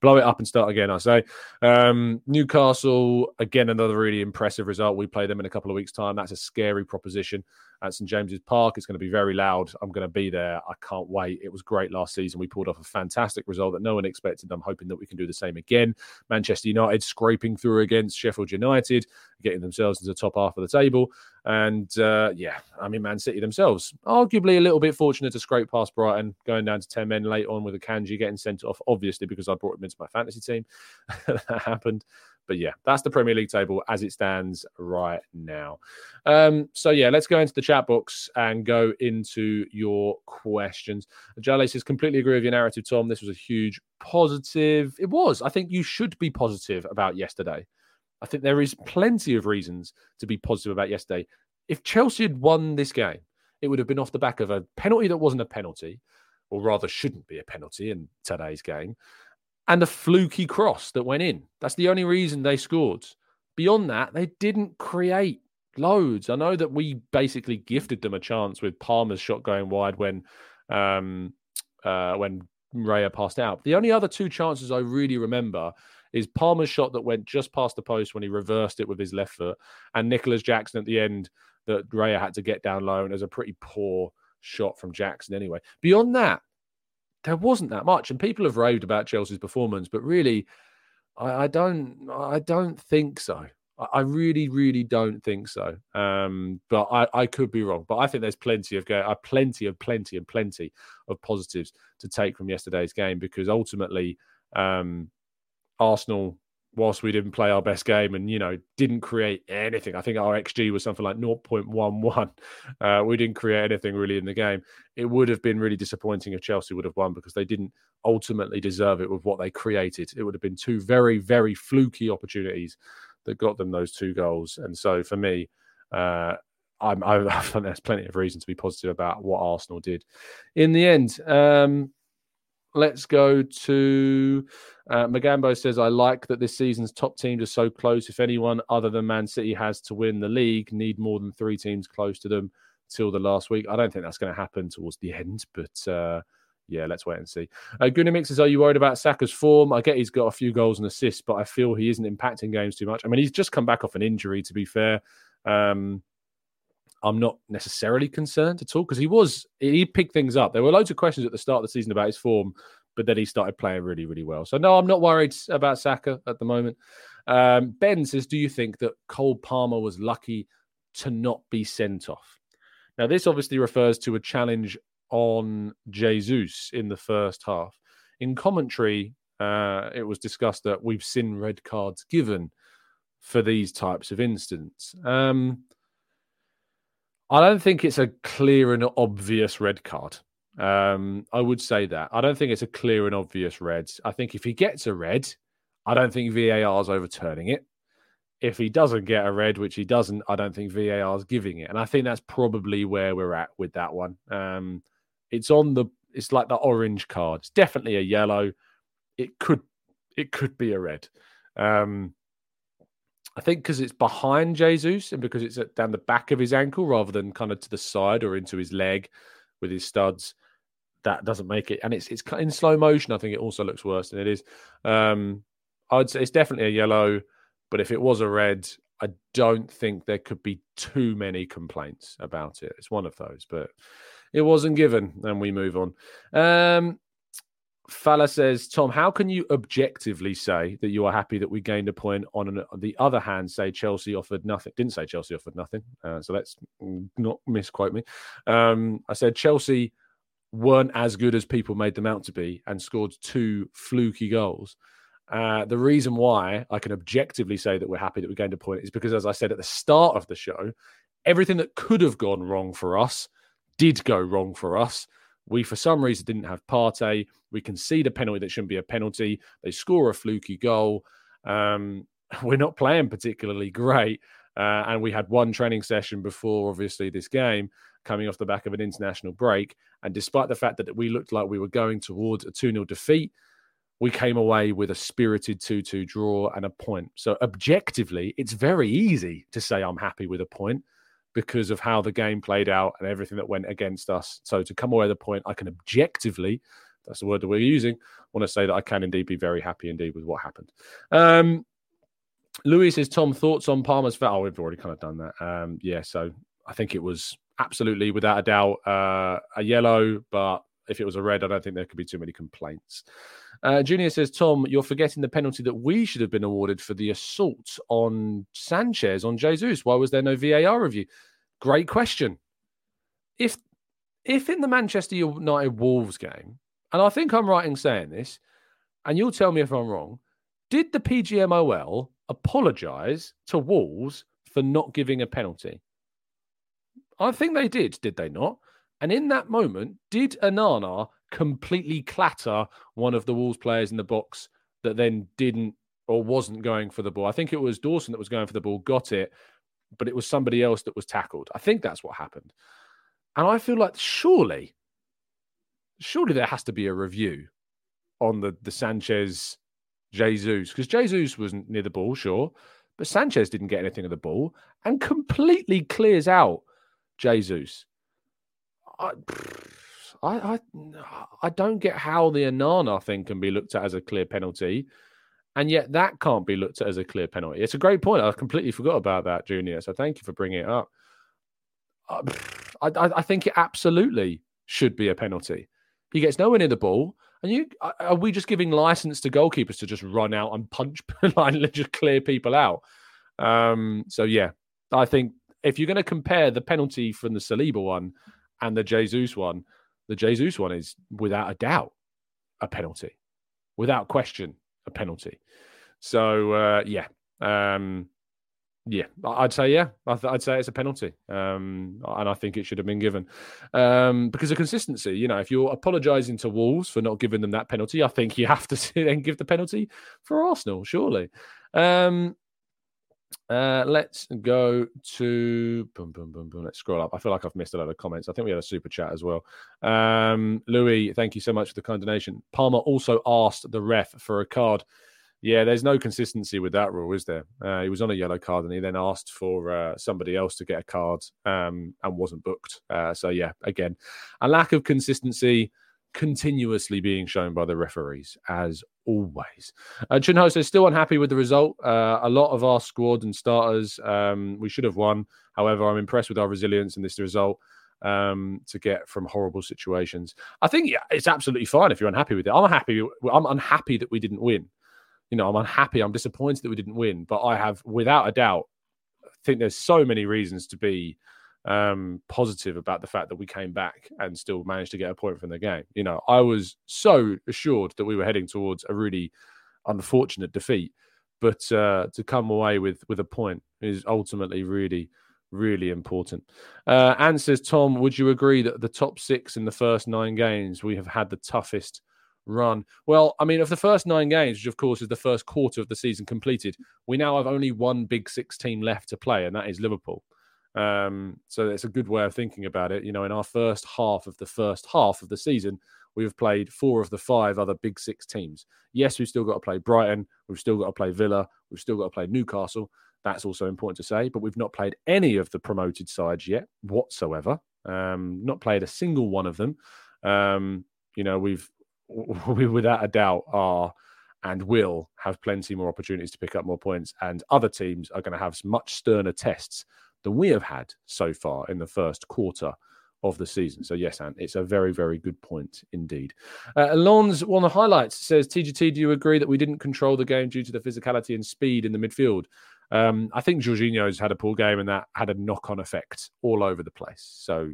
blow it up and start again, I say. Um, Newcastle, again, another really impressive result. We play them in a couple of weeks' time. That's a scary proposition at St James's Park. It's going to be very loud. I'm going to be there. I can't wait. It was great last season. We pulled off a fantastic result that no one expected. I'm hoping that we can do the same again. Manchester United scraping through against Sheffield United, getting themselves into the top half of the table. And uh, yeah, I mean, Man City themselves, arguably a little bit fortunate to scrape past Brighton, going down to 10 men late on with Akanji getting sent off, obviously, because I brought him into my fantasy team. <laughs> that happened. But yeah, that's the Premier League table as it stands right now. Um, so yeah, let's go into the chat box and go into your questions. Jale says, completely agree with your narrative, Tom. This was a huge positive. It was. I think you should be positive about yesterday. I think there is plenty of reasons to be positive about yesterday. If Chelsea had won this game, it would have been off the back of a penalty that wasn't a penalty, or rather shouldn't be a penalty in today's game, and a fluky cross that went in. That's the only reason they scored. Beyond that, they didn't create loads. I know that we basically gifted them a chance with Palmer's shot going wide when um, uh, when Raya passed out. The only other two chances I really remember is Palmer's shot that went just past the post when he reversed it with his left foot, and Nicolas Jackson at the end that Raya had to get down low, and it was a pretty poor shot from Jackson anyway. Beyond that, there wasn't that much, and people have raved about Chelsea's performance, but really, I, I don't, I don't think so. I, really, really don't think so. Um, but I, I could be wrong. But I think there's plenty of go, uh, plenty of plenty and plenty of positives to take from yesterday's game because ultimately, um, Arsenal whilst we didn't play our best game and you know didn't create anything. I think our xg was something like 0.11 uh, we didn't create anything really in the game. It would have been really disappointing if chelsea would have won because they didn't ultimately deserve it with what they created. It would have been two very very fluky opportunities that got them those two goals. And so for me uh, I'm, I, <laughs> I think there's plenty of reason to be positive about what Arsenal did in the end. Um, let's go to uh, Magambo says, I like that this season's top teams are so close. If anyone other than Man City has to win the league, need more than three teams close to them till the last week. I don't think that's going to happen towards the end, but uh, yeah, let's wait and see. Uh, Gunnar says, Are you worried about Saka's form? I get he's got a few goals and assists, but I feel he isn't impacting games too much. I mean, he's just come back off an injury, to be fair. Um, I'm not necessarily concerned at all because he was he picked things up. There were loads of questions at the start of the season about his form, but then he started playing really, really well. So no, I'm not worried about Saka at the moment. Um, ben says, "Do you think that Cole Palmer was lucky to not be sent off?" Now, this obviously refers to a challenge on Jesus in the first half. In commentary, uh, it was discussed that we've seen red cards given for these types of incidents. Um, I don't think it's a clear and obvious red card. Um, I would say that. I don't think it's a clear and obvious red. I think if he gets a red, I don't think VAR is overturning it. If he doesn't get a red, which he doesn't, I don't think VAR is giving it. And I think that's probably where we're at with that one. Um, it's on the. It's like the orange card. It's definitely a yellow. It could. It could be a red. Um, I think because it's behind Jesus and because it's at, down the back of his ankle rather than kind of to the side or into his leg with his studs, that doesn't make it. And it's it's in slow motion. I think it also looks worse than it is. Um, I'd say it's definitely a yellow, but if it was a red, I don't think there could be too many complaints about it. It's one of those, but it wasn't given, and we move on. Um, Fala says, Tom, how can you objectively say that you are happy that we gained a point? On, an, on the other hand, say Chelsea offered nothing. Didn't say Chelsea offered nothing. Uh, so let's not misquote me. Um, I said Chelsea weren't as good as people made them out to be and scored two fluky goals. Uh, the reason why I can objectively say that we're happy that we gained a point is because, as I said at the start of the show, everything that could have gone wrong for us did go wrong for us. We, for some reason, didn't have Partey. We concede a penalty that shouldn't be a penalty. They score a fluky goal. Um, <laughs> we're not playing particularly great. Uh, and we had one training session before, obviously, this game coming off the back of an international break. And despite the fact that we looked like we were going towards a 2 0 defeat, we came away with a spirited 2 2 draw and a point. So, objectively, it's very easy to say I'm happy with a point because of how the game played out and everything that went against us. So, to come away with a point, I can objectively, that's the word that we're using, want to say that I can indeed be very happy indeed with what happened. Um, Louis says, Tom, thoughts on Palmer's foul? Oh, we've already kind of done that. Um, yeah, so I think it was absolutely, without a doubt, uh, a yellow, but if it was a red, I don't think there could be too many complaints. Uh, Junior says, Tom, you're forgetting the penalty that we should have been awarded for the assault on Sanchez, on Jesus. Why was there no VAR review? Great question. If if in the Manchester United Wolves game, and I think I'm right in saying this, and you'll tell me if I'm wrong, did the PGMOL apologise to Wolves for not giving a penalty? I think they did, did they not? And in that moment, did Onana completely clatter one of the Wolves players in the box that then didn't or wasn't going for the ball? I think it was Dawson that was going for the ball, got it, but it was somebody else that was tackled. I think that's what happened. And I feel like surely, surely there has to be a review on the, the Sanchez Jesus, because Jesus wasn't near the ball, sure, but Sanchez didn't get anything of the ball and completely clears out Jesus. I, I, I, I don't get how the Onana thing can be looked at as a clear penalty, and yet that can't be looked at as a clear penalty. It's a great point. I completely forgot about that, Junior. So thank you for bringing it up. <sighs> I, I, I think it absolutely should be a penalty. He gets nowhere near the ball. And you are we just giving license to goalkeepers to just run out and punch <laughs> and just clear people out? Um, so yeah, I think if you're going to compare the penalty from the Saliba one and the Jesus one, the Jesus one is without a doubt a penalty, without question a penalty. So uh, yeah, um, yeah, I'd say yeah. I'd say it's a penalty, um, and I think it should have been given um, because of consistency. You know, if you're apologising to Wolves for not giving them that penalty, I think you have to <laughs> then give the penalty for Arsenal. Surely. Um, uh, let's go to boom, boom, boom, boom. Let's scroll up. I feel like I've missed a lot of comments. I think we had a super chat as well. Um, Louis, thank you so much for the kind donation. Palmer also asked the ref for a card. Yeah, there's no consistency with that rule, is there? Uh, he was on a yellow card and he then asked for uh, somebody else to get a card um, and wasn't booked. Uh, so, yeah, again, a lack of consistency continuously being shown by the referees, as always. Uh, Chunho says, still unhappy with the result. Uh, a lot of our squad and starters, um, we should have won. However, I'm impressed with our resilience in this result um, to get from horrible situations. I think yeah, it's absolutely fine if you're unhappy with it. I'm happy. I'm unhappy that we didn't win you know, I'm unhappy. I'm disappointed that we didn't win, but I have, without a doubt, I think there's so many reasons to be um, positive about the fact that we came back and still managed to get a point from the game. You know, I was so assured that we were heading towards a really unfortunate defeat, but uh, to come away with with a point is ultimately really really important. Uh, and says Tom, would you agree that the top six in the first nine games we have had the toughest run. Well, I mean, of the first nine games, which of course is the first quarter of the season completed, we now have only one Big Six team left to play, and that is Liverpool. Um, so it's a good way of thinking about it. You know, in our first half of the first half of the season, we've played four of the five other Big Six teams. Yes, we've still got to play Brighton, we've still got to play Villa, we've still got to play Newcastle. That's also important to say, but we've not played any of the promoted sides yet whatsoever. Um, not played a single one of them. Um, you know, we've <laughs> we without a doubt are and will have plenty more opportunities to pick up more points. And other teams are going to have much sterner tests than we have had so far in the first quarter of the season. So, yes, and it's a very, very good point indeed. Uh, Lons, one of the highlights says, TGT, do you agree that we didn't control the game due to the physicality and speed in the midfield? Um, I think Jorginho's had a poor game and that had a knock on effect all over the place. So,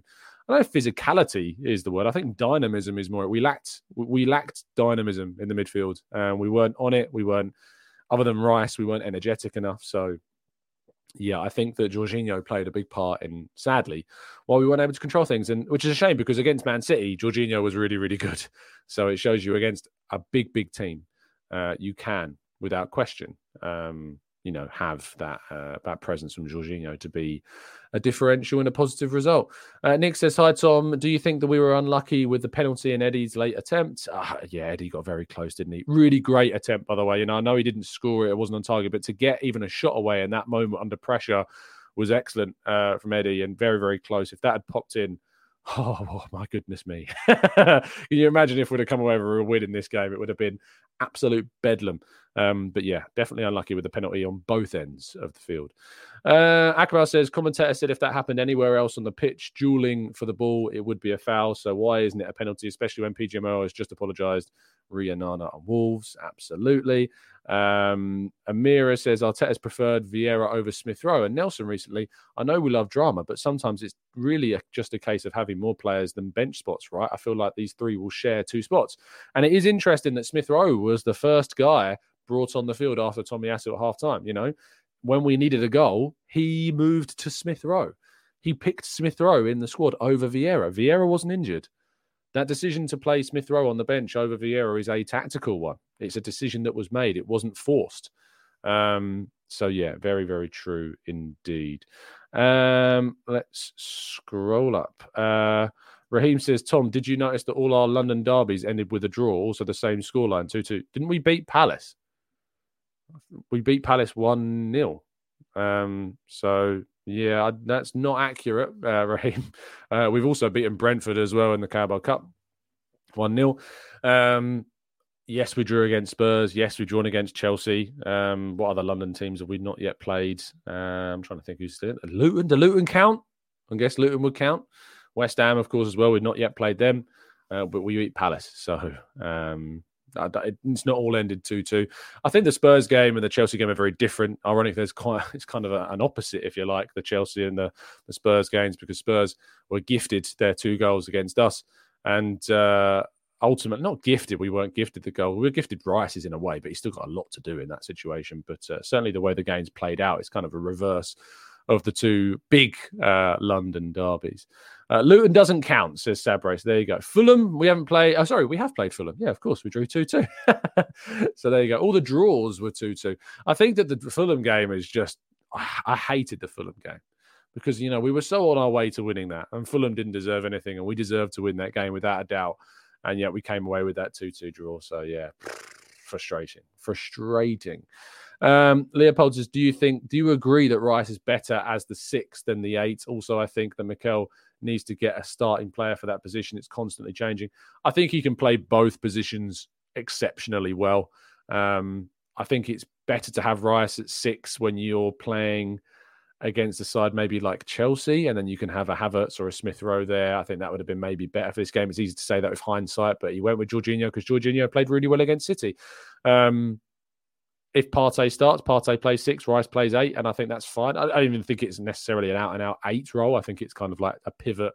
I know physicality is the word. I think dynamism is more. We lacked we lacked dynamism in the midfield. and we weren't on it. We weren't other than Rice. We weren't energetic enough. So yeah, I think that Jorginho played a big part in, sadly, while we weren't able to control things, and which is a shame because against Man City, Jorginho was really, really <laughs> good. So it shows you against a big, big team, uh, you can, without question, um, you know, have that uh, that presence from Jorginho to be a differential and a positive result. Uh, Nick says, "Hi Tom, do you think that we were unlucky with the penalty in Eddie's late attempt? Uh, yeah, Eddie got very close, didn't he? Really great attempt, by the way. You know, I know he didn't score it; it wasn't on target, but to get even a shot away in that moment under pressure was excellent uh, from Eddie and very, very close. If that had popped in." Oh, oh, my goodness me. <laughs> Can you imagine if we'd have come away with a win in this game? It would have been absolute bedlam. Um, but yeah, definitely unlucky with the penalty on both ends of the field. Uh, Akbar says, commentator said if that happened anywhere else on the pitch, dueling for the ball, it would be a foul. So why isn't it a penalty, especially when PGMO has just apologised? Ria Nana and Wolves, absolutely. Um, Amira says Arteta's preferred Vieira over Smith Rowe and Nelson recently. I know we love drama, but sometimes it's really a, just a case of having more players than bench spots, right? I feel like these three will share two spots. And it is interesting that Smith Rowe was the first guy brought on the field after Tomiyasu at half time. You know, when we needed a goal, he moved to Smith Rowe. He picked Smith Rowe in the squad over Vieira. Vieira wasn't injured. That decision to play Smith Rowe on the bench over Vieira is a tactical one. It's a decision that was made. It wasn't forced. Um, so yeah, very very true indeed. Um, let's scroll up. Uh, Raheem says, Tom, did you notice that all our London derbies ended with a draw, also the same scoreline, 2 2? Didn't we beat Palace? we beat Palace 1 0. Um, so, yeah, that's not accurate, uh, <laughs> Raheem. Uh, we've also beaten Brentford as well in the Carabao Cup 1 0. Um, yes, we drew against Spurs. Yes, we've drawn against Chelsea. Um, what other London teams have we not yet played? Uh, I'm trying to think who's still. Luton. Do Luton count? I guess Luton would count. West Ham, of course, as well. We've not yet played them, uh, but we beat Palace. So, um, it's not all ended 2 2. I think the Spurs game and the Chelsea game are very different. Ironically, there's quite, <laughs> it's kind of a, an opposite, if you like, the Chelsea and the, the Spurs games, because Spurs were gifted their two goals against us. And uh, ultimately, not gifted, we weren't gifted the goal. We were gifted Rice's in a way, but he's still got a lot to do in that situation. But uh, certainly the way the game's played out, it's kind of a reverse of the two big uh, London derbies. Uh, Luton doesn't count, says Sabrace. There you go. Fulham, we haven't played. Oh, sorry, we have played Fulham. Yeah, of course, we drew 2 2. <laughs> so there you go. All the draws were 2 2. I think that the Fulham game is just, I hated the Fulham game because, you know, we were so on our way to winning that, and Fulham didn't deserve anything, and we deserved to win that game without a doubt. And yet we came away with that 2 2 draw. So, yeah, <sniffs> frustrating. Frustrating. Um, Leopold says, Do you think, do you agree that Rice is better as the six than the eight? Also, I think that Mikel needs to get a starting player for that position. It's constantly changing. I think he can play both positions exceptionally well. Um, I think it's better to have Rice at six when you're playing against a side maybe like Chelsea, and then you can have a Havertz or a Smith Rowe there. I think that would have been maybe better for this game. It's easy to say that with hindsight, but he went with Jorginho because Jorginho played really well against City. Um, if Partey starts, Partey plays six, Rice plays eight, and I think that's fine. I, don't even think it's necessarily an out and out eight role. I think it's kind of like a pivot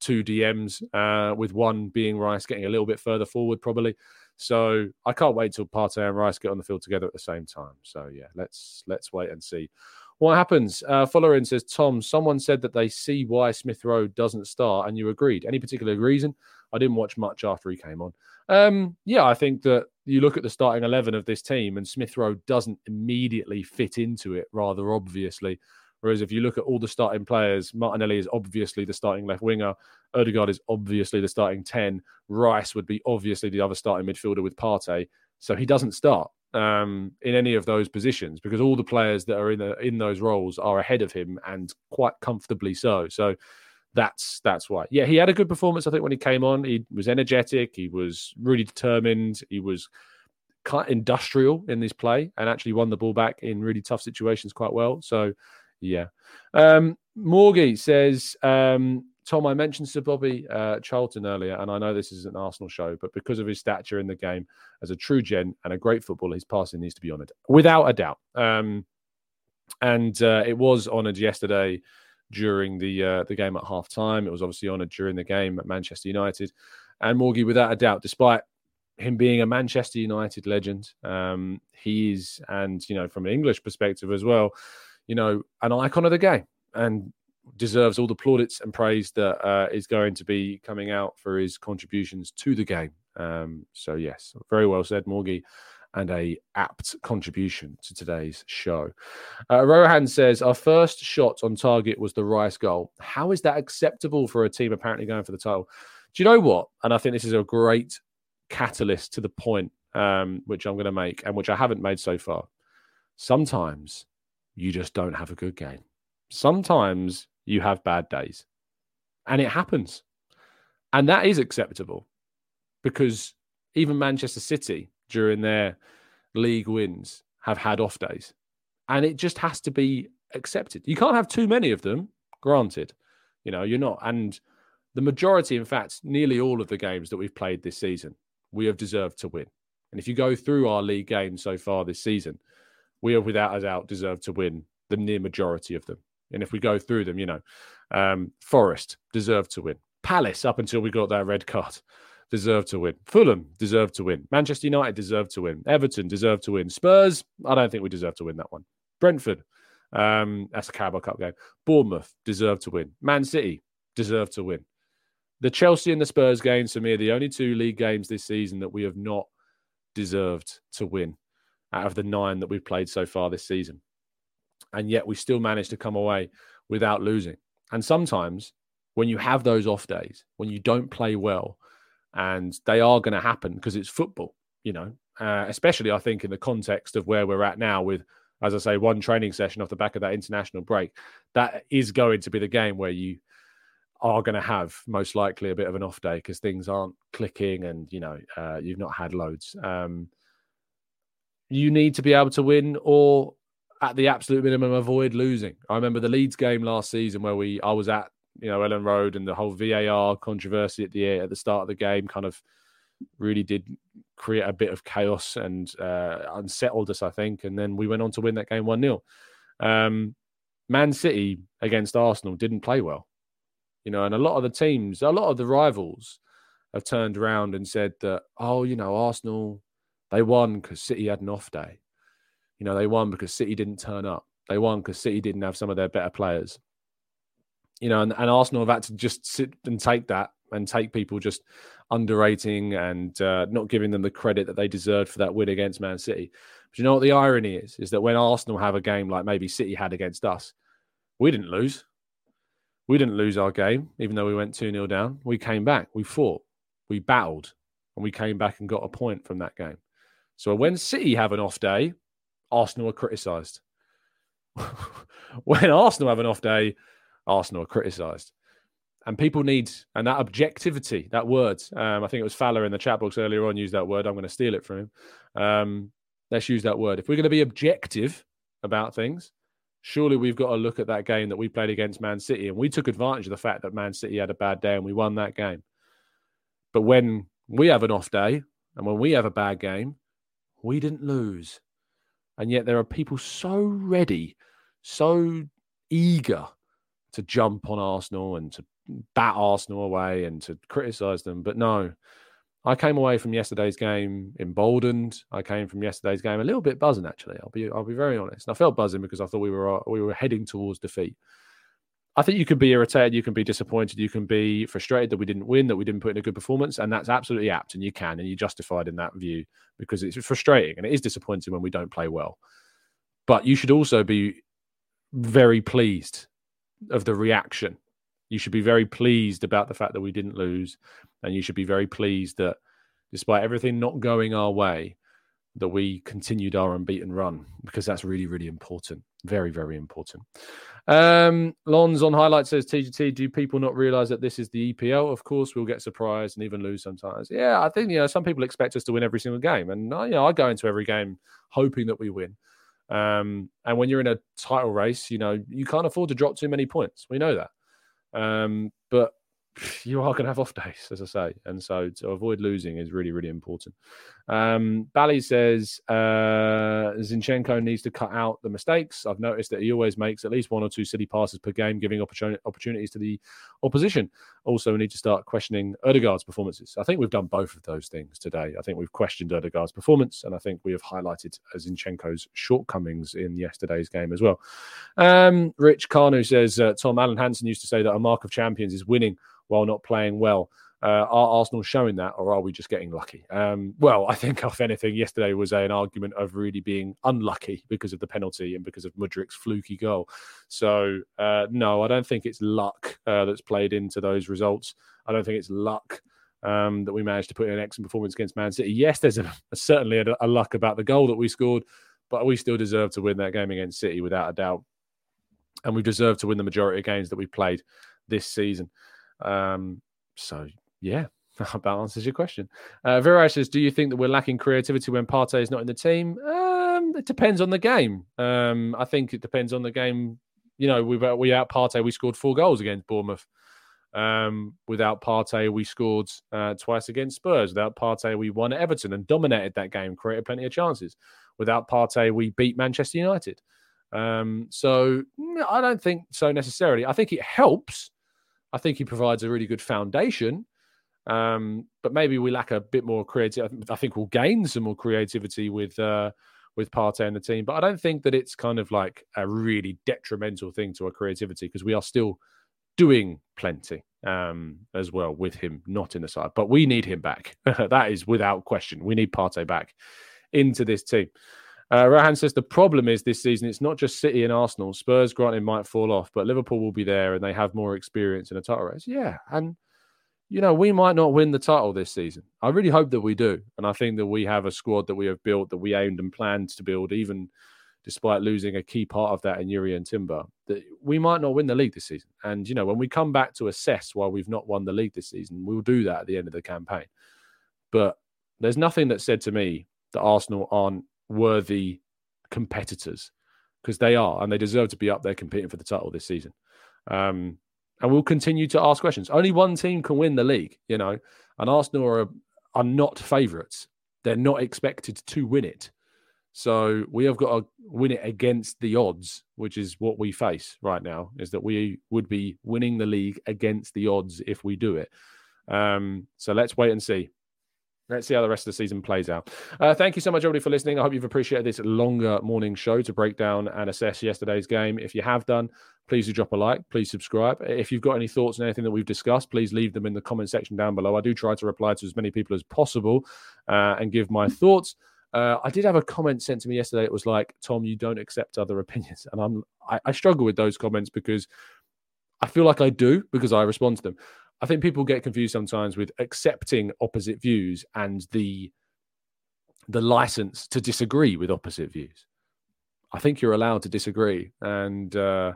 two DMs, uh, with one being Rice getting a little bit further forward, probably. So I can't wait till Partey and Rice get on the field together at the same time. So yeah, let's let's wait and see what happens. Uh, Follower says, Tom, someone said that they see why Smith Rowe doesn't start, and you agreed. Any particular reason? I didn't watch much after he came on. Um, yeah, I think that you look at the starting 11 of this team and Smith Rowe doesn't immediately fit into it rather obviously. Whereas if you look at all the starting players, Martinelli is obviously the starting left winger. Odegaard is obviously the starting 10. Rice would be obviously the other starting midfielder with Partey. So he doesn't start um, in any of those positions because all the players that are in the, in those roles are ahead of him and quite comfortably so. So that's that's why. Yeah, he had a good performance. I think when he came on, he was energetic. He was really determined. He was quite industrial in this play and actually won the ball back in really tough situations quite well. So, yeah. Um, Morgie says, um, Tom, I mentioned Sir Bobby uh, Charlton earlier, and I know this is an Arsenal show, but because of his stature in the game as a true gen and a great footballer, his passing needs to be honoured without a doubt. Um, and uh, it was honoured yesterday during the uh, the game at half time. It was obviously honoured during the game at Manchester United. And Morgie, without a doubt, despite him being a Manchester United legend, um, he is, and you know, from an English perspective as well, you know, an icon of the game and deserves all the plaudits and praise that uh, is going to be coming out for his contributions to the game. Um, so yes, very well said, Morgie and a apt contribution to today's show. Uh, Rohan says our first shot on target was the Rice goal. How is that acceptable for a team apparently going for the title? Do you know what? And I think this is a great catalyst to the point um, which I'm going to make and which I haven't made so far. Sometimes you just don't have a good game. Sometimes you have bad days, and it happens, and that is acceptable because even Manchester City during their league wins have had off days. And it just has to be accepted. You can't have too many of them, granted. You know, you're not. And the majority, in fact, nearly all of the games that we've played this season, we have deserved to win. And if you go through our league games so far this season, we have without a doubt deserved to win the near majority of them. And if we go through them, you know, um, Forest deserved to win. Palace, up until we got that red card, deserve to win. Fulham deserve to win. Manchester United deserve to win. Everton deserve to win. Spurs, I don't think we deserve to win that one. Brentford, um, that's a Carabao Cup game. Bournemouth deserve to win. Man City deserve to win. The Chelsea and the Spurs games for me are the only two league games this season that we have not deserved to win out of the nine that we've played so far this season. And yet we still managed to come away without losing. And sometimes when you have those off days, when you don't play well, and they are going to happen because it's football, you know, uh, especially I think in the context of where we're at now with, as I say, one training session off the back of that international break. That is going to be the game where you are going to have most likely a bit of an off day because things aren't clicking and, you know, uh, you've not had loads. Um, you need to be able to win or at the absolute minimum avoid losing. I remember the Leeds game last season where we I was at you know Elland Road and the whole VAR controversy at the at the start of the game kind of really did create a bit of chaos and uh, unsettled us, I think. And then we went on to win that game one 0 um, Man City against Arsenal didn't play well, you know, and a lot of the teams, a lot of the rivals have turned around and said that, oh, you know, Arsenal they won because City had an off day. You know, they won because City didn't turn up. They won because City didn't have some of their better players you know, and, and Arsenal have had to just sit and take that and take people just underrating and uh, not giving them the credit that they deserved for that win against Man City. But you know what the irony is? Is that when Arsenal have a game like maybe City had against us, we didn't lose. We didn't lose our game, even though we went 2 0 down. We came back, we fought, we battled, and we came back and got a point from that game. So when City have an off day, Arsenal are criticised. <laughs> when Arsenal have an off day, Arsenal are criticised. And people need, and that objectivity, that word, um, I think it was Fowler in the chat box earlier on used that word. I'm going to steal it from him. Um, let's use that word. If we're going to be objective about things, surely we've got to look at that game that we played against Man City. And we took advantage of the fact that Man City had a bad day and we won that game. But when we have an off day and when we have a bad game, we didn't lose. And yet there are people so ready, so eager to jump on Arsenal and to bat Arsenal away and to criticise them. But no, I came away from yesterday's game emboldened. I came from yesterday's game a little bit buzzing. Actually, I'll be I'll be very honest. And I felt buzzing because I thought we were uh, we were heading towards defeat. I think you can be irritated, you can be disappointed, you can be frustrated that we didn't win, that we didn't put in a good performance, and that's absolutely apt, and you can, and you're justified in that view because it's frustrating and it is disappointing when we don't play well. But you should also be very pleased of the reaction. You should be very pleased about the fact that we didn't lose, and you should be very pleased that despite everything not going our way, that we continued our unbeaten run because that's really, really important. Very, very important. Um, Lons on highlight says TGT, do people not realize that this is the EPL? Of course, we'll get surprised and even lose sometimes. Yeah, I think, you know, some people expect us to win every single game. And, I, you know, I go into every game hoping that we win. Um, and when you're in a title race, you know, you can't afford to drop too many points. We know that. Um, but you are going to have off days, as I say. And so to avoid losing is really, really important. Um, Bally says uh, Zinchenko needs to cut out the mistakes. I've noticed that he always makes at least one or two silly passes per game, giving opportun- opportunities to the opposition. Also, we need to start questioning Odegaard's performances. I think we've done both of those things today. I think we've questioned Odegaard's performance, and I think we have highlighted Zinchenko's shortcomings in yesterday's game as well. Um, Rich Carnu says uh, Tom Alan Hansen used to say that a mark of champions is winning while not playing well. Uh, are Arsenal showing that, or are we just getting lucky? Um, well, I think, <laughs> if anything, yesterday was an argument of really being unlucky because of the penalty and because of Mudryk's fluky goal. So, uh, no, I don't think it's luck uh, that's played into those results. I don't think it's luck um, that we managed to put in an excellent performance against Man City. Yes, there's a, a, certainly a, a luck about the goal that we scored, but we still deserve to win that game against City without a doubt. And we deserve to win the majority of games that we played this season. Um, so yeah, <laughs> that answers your question. Uh, Viraj says, "Do you think that we're lacking creativity when Partey is not in the team?" Um, it depends on the game. Um, I think it depends on the game. You know, we we out Partey, we scored four goals against Bournemouth. Um, without Partey, we scored uh, twice against Spurs. Without Partey, we won at Everton and dominated that game, created plenty of chances. Without Partey, we beat Manchester United. Um, so I don't think so necessarily. I think it helps I think he provides a really good foundation. Um, but maybe we lack a bit more creativity. I think we'll gain some more creativity with uh, with Partey and the team. But I don't think that it's kind of like a really detrimental thing to our creativity because we are still doing plenty um, as well with him not in the side. But we need him back. <laughs> that is without question. We need Partey back into this team. Uh, Rohan says the problem is this season it's not just City and Arsenal. Spurs, granted, might fall off, but Liverpool will be there and they have more experience in a title race. Yeah, and you know we might not win the title this season. I really hope that we do, and I think that we have a squad that we have built that we aimed and planned to build, even despite losing a key part of that in Jurrien Timber. That we might not win the league this season, and you know when we come back to assess why we've not won the league this season, we'll do that at the end of the campaign. But there's nothing that said to me that Arsenal aren't worthy competitors because they are and they deserve to be up there competing for the title this season. Um, and we'll continue to ask questions. Only one team can win the league, you know, and Arsenal are, are not favourites. They're not expected to win it. So we have got to win it against the odds, which is what we face right now, is that we would be winning the league against the odds if we do it. Um, so let's wait and see. Let's see how the rest of the season plays out. Uh, thank you so much, everybody, for listening. I hope you've appreciated this longer morning show to break down and assess yesterday's game. If you have done, please do drop a like. Please subscribe. If you've got any thoughts on anything that we've discussed, please leave them in the comment section down below. I do try to reply to as many people as possible uh, and give my thoughts. Uh, I did have a comment sent to me yesterday. It was like, "Tom, you don't accept other opinions," and I'm I, I struggle with those comments because I feel like I do because I respond to them. I think people get confused sometimes with accepting opposite views and the the license to disagree with opposite views. I think you're allowed to disagree, and uh,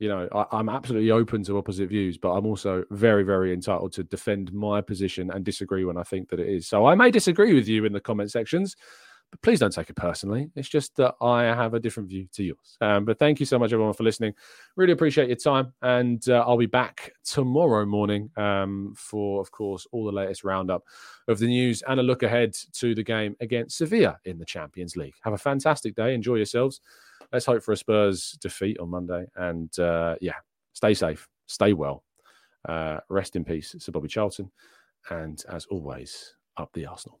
you know I, am absolutely open to opposite views, but I'm also very, very entitled to defend my position and disagree when I think that it is. So I may disagree with you in the comment sections, but please don't take it personally. It's just that I have a different view to yours. Um, but thank you so much, everyone, for listening. Really appreciate your time. And uh, I'll be back tomorrow morning um, for, of course, all the latest roundup of the news and a look ahead to the game against Sevilla in the Champions League. Have a fantastic day. Enjoy yourselves. Let's hope for a Spurs defeat on Monday. And uh, yeah, stay safe, stay well. Uh, rest in peace, Sir Bobby Charlton. And as always, up the Arsenal.